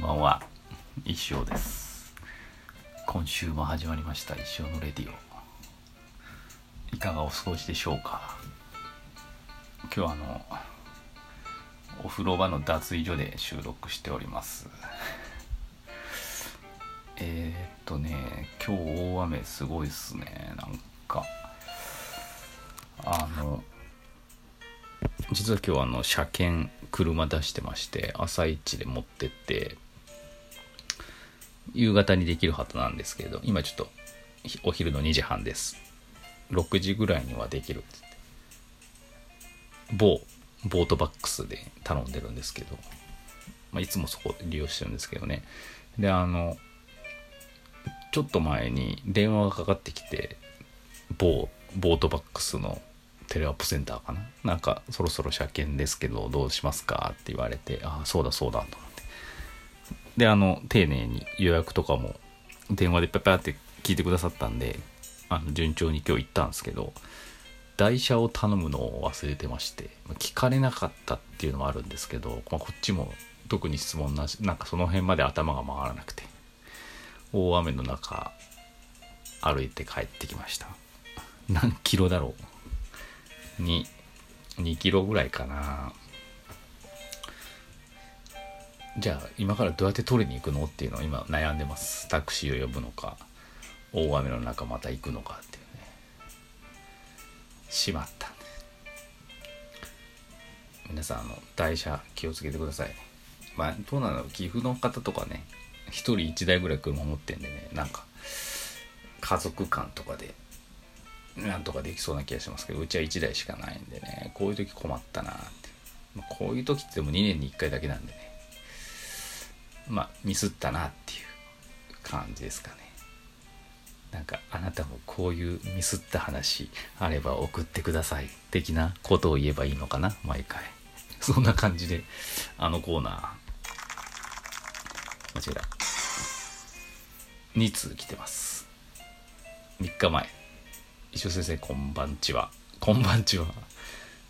ばんは。一生です。今週も始まりました。一生のレディオ。いかがお過ごしでしょうか？今日はあのお風呂場の脱衣所で収録しております。えー、っとね今日大雨すごいっすね。なんかあの実は今日あの車検車出してまして朝一で持ってって夕方にできるはずなんですけど今ちょっとお昼の2時半です。6時ぐらいにはできるっつって。某ボートバックスで頼んでるんですけど、まあ、いつもそこ利用してるんですけどね。であのちょっと前に電話がかかってきて某ボートバックスのテレアップセンターかな。なんかそろそろ車検ですけどどうしますかって言われてああそうだそうだと。であの丁寧に予約とかも電話でペペって聞いてくださったんであの順調に今日行ったんですけど台車を頼むのを忘れてまして聞かれなかったっていうのもあるんですけど、まあ、こっちも特に質問なしなんかその辺まで頭が回らなくて大雨の中歩いて帰ってきました。何キロだろう？2 2キロぐらいかな。じゃあ今からどうやって取りに行くのっていうのを今悩んでますタクシーを呼ぶのか大雨の中また行くのかっていうね。しまった。皆さんあの台車気をつけてください。まあどうなの岐阜の方とかね1人1台ぐらい車持ってんでね。なんか家族間とかでなんとかできそうな気がしますけどうちは1台しかないんでね。こういう時困ったなって、こういう時ってでも2年に1回だけなんでね。まあミスったなっていう感じですかね。なんかあなたもこういうミスった話あれば送ってください的なことを言えばいいのかな毎回。そんな感じであのコーナー間違えた。2通来てます。3日前。石尾先生こんばんちは。こんばんちは。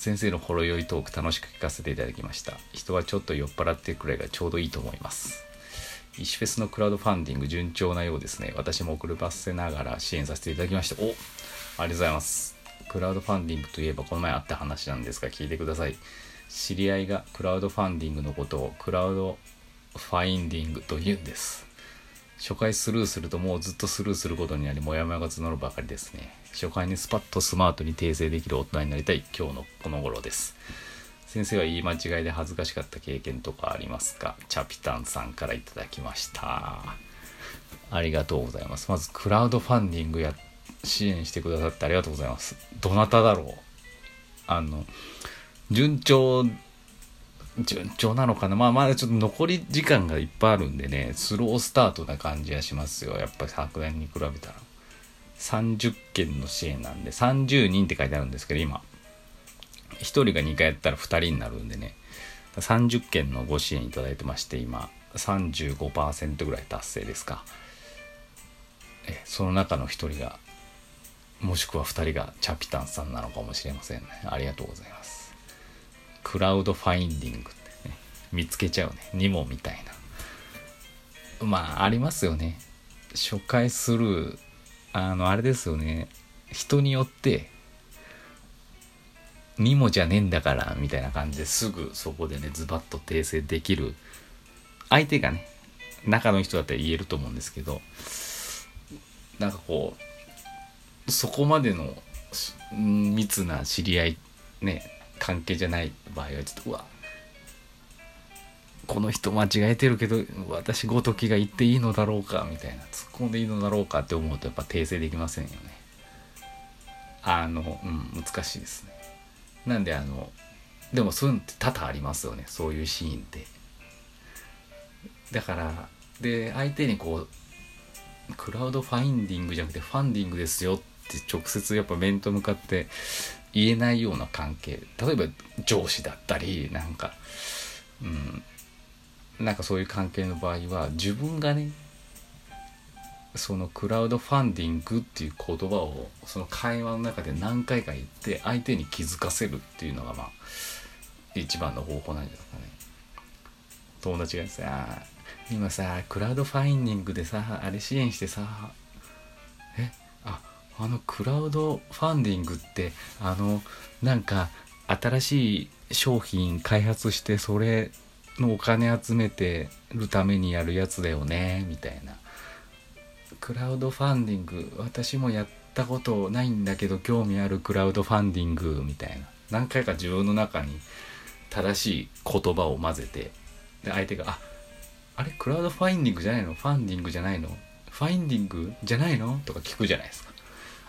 先生のほろ酔いトーク楽しく聞かせていただきました。人はちょっと酔っ払ってくらいがちょうどいいと思います。石フェスのクラウドファンディング順調なようですね。私も遅ればせながら支援させていただきました。おありがとうございます。クラウドファンディングといえばこの前あった話なんですが聞いてください。知り合いがクラウドファンディングのことをクラウドファインディングと言うんです。初回スルーするともうずっとスルーすることになりモヤモヤが募るばかりですね。初回にスパッとスマートに訂正できる大人になりたい今日のこの頃です。先生は言い間違いで恥ずかしかった経験とかありますか？チャピタンさんからいただきました。ありがとうございます。まずクラウドファンディングや支援してくださってありがとうございます。どなただろう？あの順調順調なのかな？まあまだちょっと残り時間がいっぱいあるんでねスロースタートな感じがしますよ。やっぱり昨年に比べたら。30件の支援なんで30人って書いてあるんですけど今1人が2回やったら2人になるんでね30件のご支援いただいてまして今35%ぐらい達成ですかえその中の1人がもしくは2人がチャピタンさんなのかもしれませんねありがとうございますクラウドファインディングってね、見つけちゃうね。ニモみたいな。まあ、ありますよね。初回スルー、あの、あれですよね。人によって、ニモじゃねえんだから、みたいな感じですぐそこでね、ズバッと訂正できる。相手がね、中の人だったら言えると思うんですけど、なんかこう、そこまでの密な知り合い、ね、関係じゃない場合はちょっとうわこの人間違えてるけど私ごときが言っていいのだろうかみたいな突っ込んでいいのだろうかって思うとやっぱ訂正できませんよね。あのうん難しいですね。なんであのでもそういうのって多々ありますよね。そういうシーンって。だからで相手にこうクラウドファインディングじゃなくてファンディングですよって直接やっぱ面と向かって言えないような関係。例えば上司だったりなんかうんなんかそういう関係の場合は自分がねそのクラウドファンディングっていう言葉をその会話の中で何回か言って相手に気づかせるっていうのがまあ一番の方法なんですかね。友達がですね今さクラウドファインディングでさあれ支援してさえああのクラウドファンディングってあのなんか新しい商品開発してそれのお金集めてるためにやるやつだよねみたいなクラウドファンディング私もやったことないんだけど興味あるクラウドファンディングみたいな何回か自分の中に正しい言葉を混ぜてで相手が「ああれクラウドファインディングじゃないの？ファンディングじゃないの？ファインディングじゃないの?」とか聞くじゃないですか。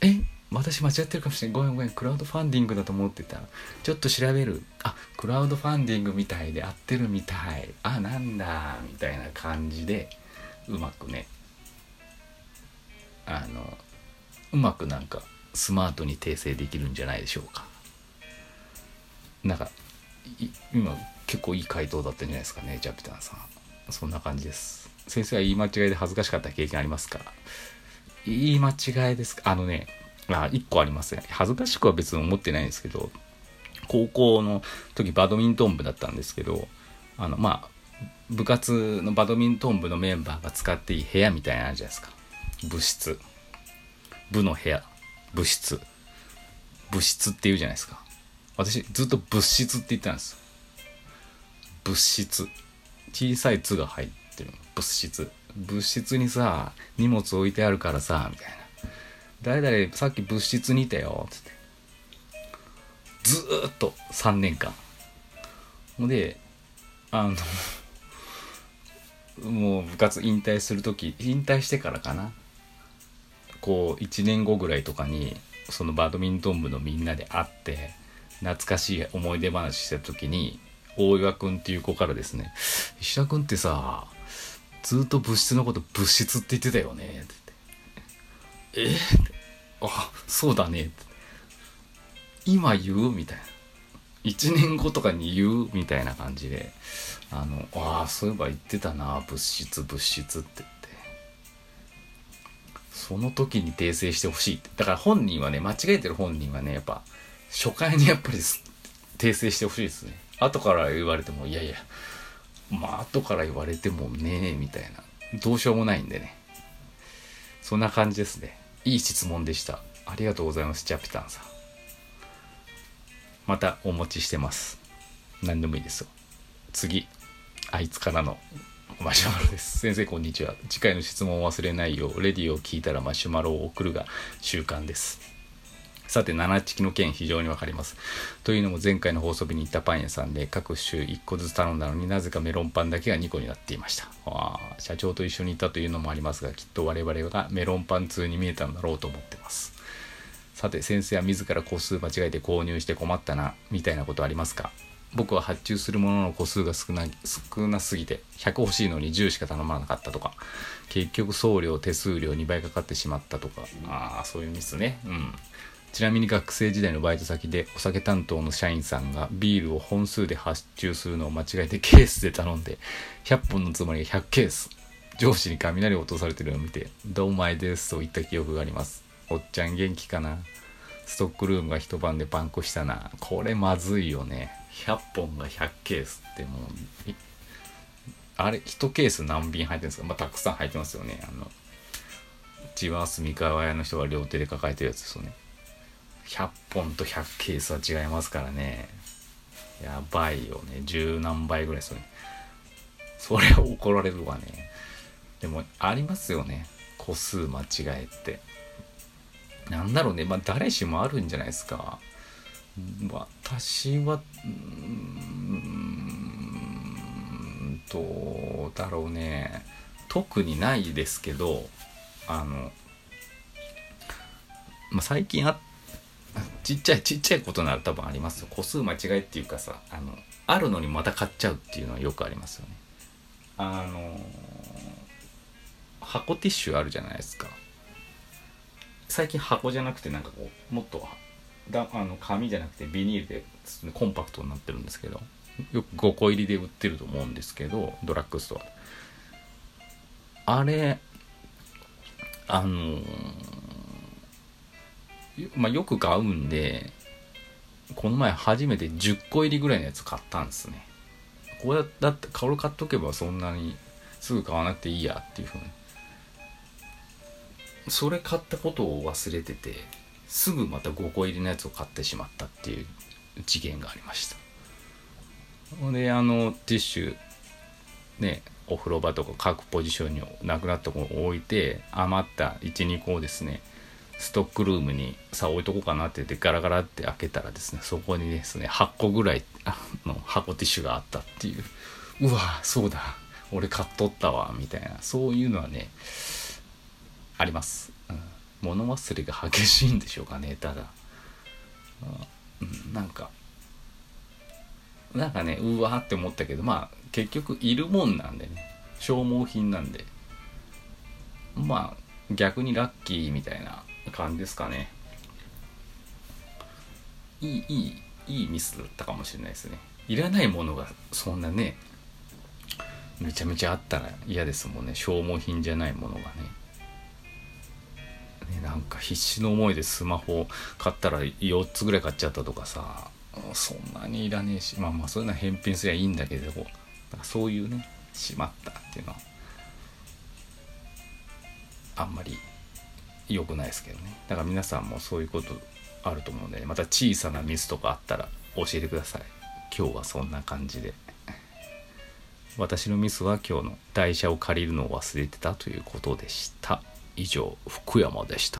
え私間違ってるかもしれないごめんごめん。クラウドファンディングだと思ってたちょっと調べる。あクラウドファンディングみたいで合ってるみたいあなんだみたいな感じでうまくね。あのうまくなんかスマートに訂正できるんじゃないでしょうか。なんか今結構いい回答だったんじゃないですかねジャピタンさん。そんな感じです。先生は言い間違いで恥ずかしかった経験ありますか？言い間違いですか？あのねあ1個ありますね。恥ずかしくは別に思ってないんですけど高校の時バドミントン部だったんですけどあのまあ部活のバドミントン部のメンバーが使っていい部屋みたいなのあるじゃないですか。部室。部の部屋。部室。部室って言うじゃないですか。私ずっと物質って言ってたんです。物質小さい「つ」が入ってる。物質物質にさ荷物置いてあるからさみたいな。誰々さっき物質にいたよ。つって。ずーっと3年間。ほんであの もう部活引退する時引退してからかな。こう1年後ぐらいとかにそのバドミントン部のみんなで会って懐かしい思い出話した時に大岩くんっていう子からですね「石田くんってさずっと物質のこと物質って言ってたよね」って「え？っ?」あそうだね」今言う？みたいな。1年後とかに言う？みたいな感じで。あのああそういえば言ってたな。物質物質って言って。その時に訂正してほしいって。だから本人はね間違えてる本人はねやっぱ初回にやっぱり訂正してほしいですね。後から言われてもいやいやまあ後から言われてもねみたいな。どうしようもないんでね。そんな感じですね。いい質問でした。ありがとうございますジャピタンさん。またお持ちしてます。何でもいいです。よ次あいつからのマシュマロです。先生こんにちは。次回の質問を忘れないようレディを聞いたらマシュマロを送るが習慣です。さて七チキの件非常にわかります。というのも前回の放送日に行ったパン屋さんで各種1個ずつ頼んだのになぜかメロンパンだけが2個になっていました。あ社長と一緒にいたというのもありますがきっと我々がメロンパン通に見えたんだろうと思ってます。さて先生は自ら個数間違えて購入して困ったなみたいなことありますか？僕は発注するものの個数が少な少なすぎて100欲しいのに10しか頼まなかったとか結局送料手数料2倍かかってしまったとか。ああそういうミスね。うん。ちなみに学生時代のバイト先でお酒担当の社員さんがビールを本数で発注するのを間違えてケースで頼んで100本のつもりが100ケース上司に雷を落とされてるのを見て「どうもいです」と言った記憶があります。おっちゃん元気かな？ストックルームが一晩でパンクしたな。これまずいよね。100本が100ケース。ってもうあれ1ケース何瓶入ってるんですか？まあたくさん入ってますよね。あの千葉住川屋の人が両手で抱えてるやつですよね。100本と100ケースは違いますからね。やばいよね。十何倍ぐらいですよねそれは怒られるわね。でもありますよね。個数間違えって。なんだろうね。まあ誰しもあるんじゃないですか。私はうんどうだろうね。特にないですけどあの、まあ、最近あっちっちゃいちっちゃいことなら多分ありますよ。個数間違いっていうかさあのあるのにまた買っちゃうっていうのはよくありますよね。あの箱ティッシュあるじゃないですか。最近箱じゃなくてなんかこうもっとだあの紙じゃなくてビニールでコンパクトになってるんですけどよく5個入りで売ってると思うんですけどドラッグストアあれあのー、まあ、よく買うんでこの前初めて10個入りぐらいのやつ買ったんですね。これだってこれ買っとけばそんなにすぐ買わなくていいやっていうふうに。それ買ったことを忘れててすぐまた5個入りのやつを買ってしまったっていう事件がありました。ほんであのティッシュねお風呂場とか各ポジションになくなったところを置いて余った12個をですねストックルームにさあ置いとこうかなって言ってガラガラって開けたらですねそこにですね8個ぐらいの箱ティッシュがあったっていう。うわそうだ。俺買っとったわみたいな。そういうのはねあります、うん、物忘れが激しいんでしょうかねただ、うん、なんかなんかねうわーって思ったけどまあ結局いるもんなんでね。消耗品なんで。まあ逆にラッキーみたいな。感じですかね。いいいいいいミスだったかもしれないですね。いらないものがそんなねめちゃめちゃあったら嫌ですもんね。消耗品じゃないものがね。ねなんか必死の思いでスマホ買ったら4つぐらい買っちゃったとかさそんなにいらねえし。まあまあそういうのは返品すりゃいいんだけどそういうねしまったっていうのはあんまり良くないですけどね。だから皆さんもそういうことあると思うんで、また小さなミスとかあったら教えてください。今日はそんな感じで。私のミスは今日の台車を借りるのを忘れてたということでした。以上福山でした。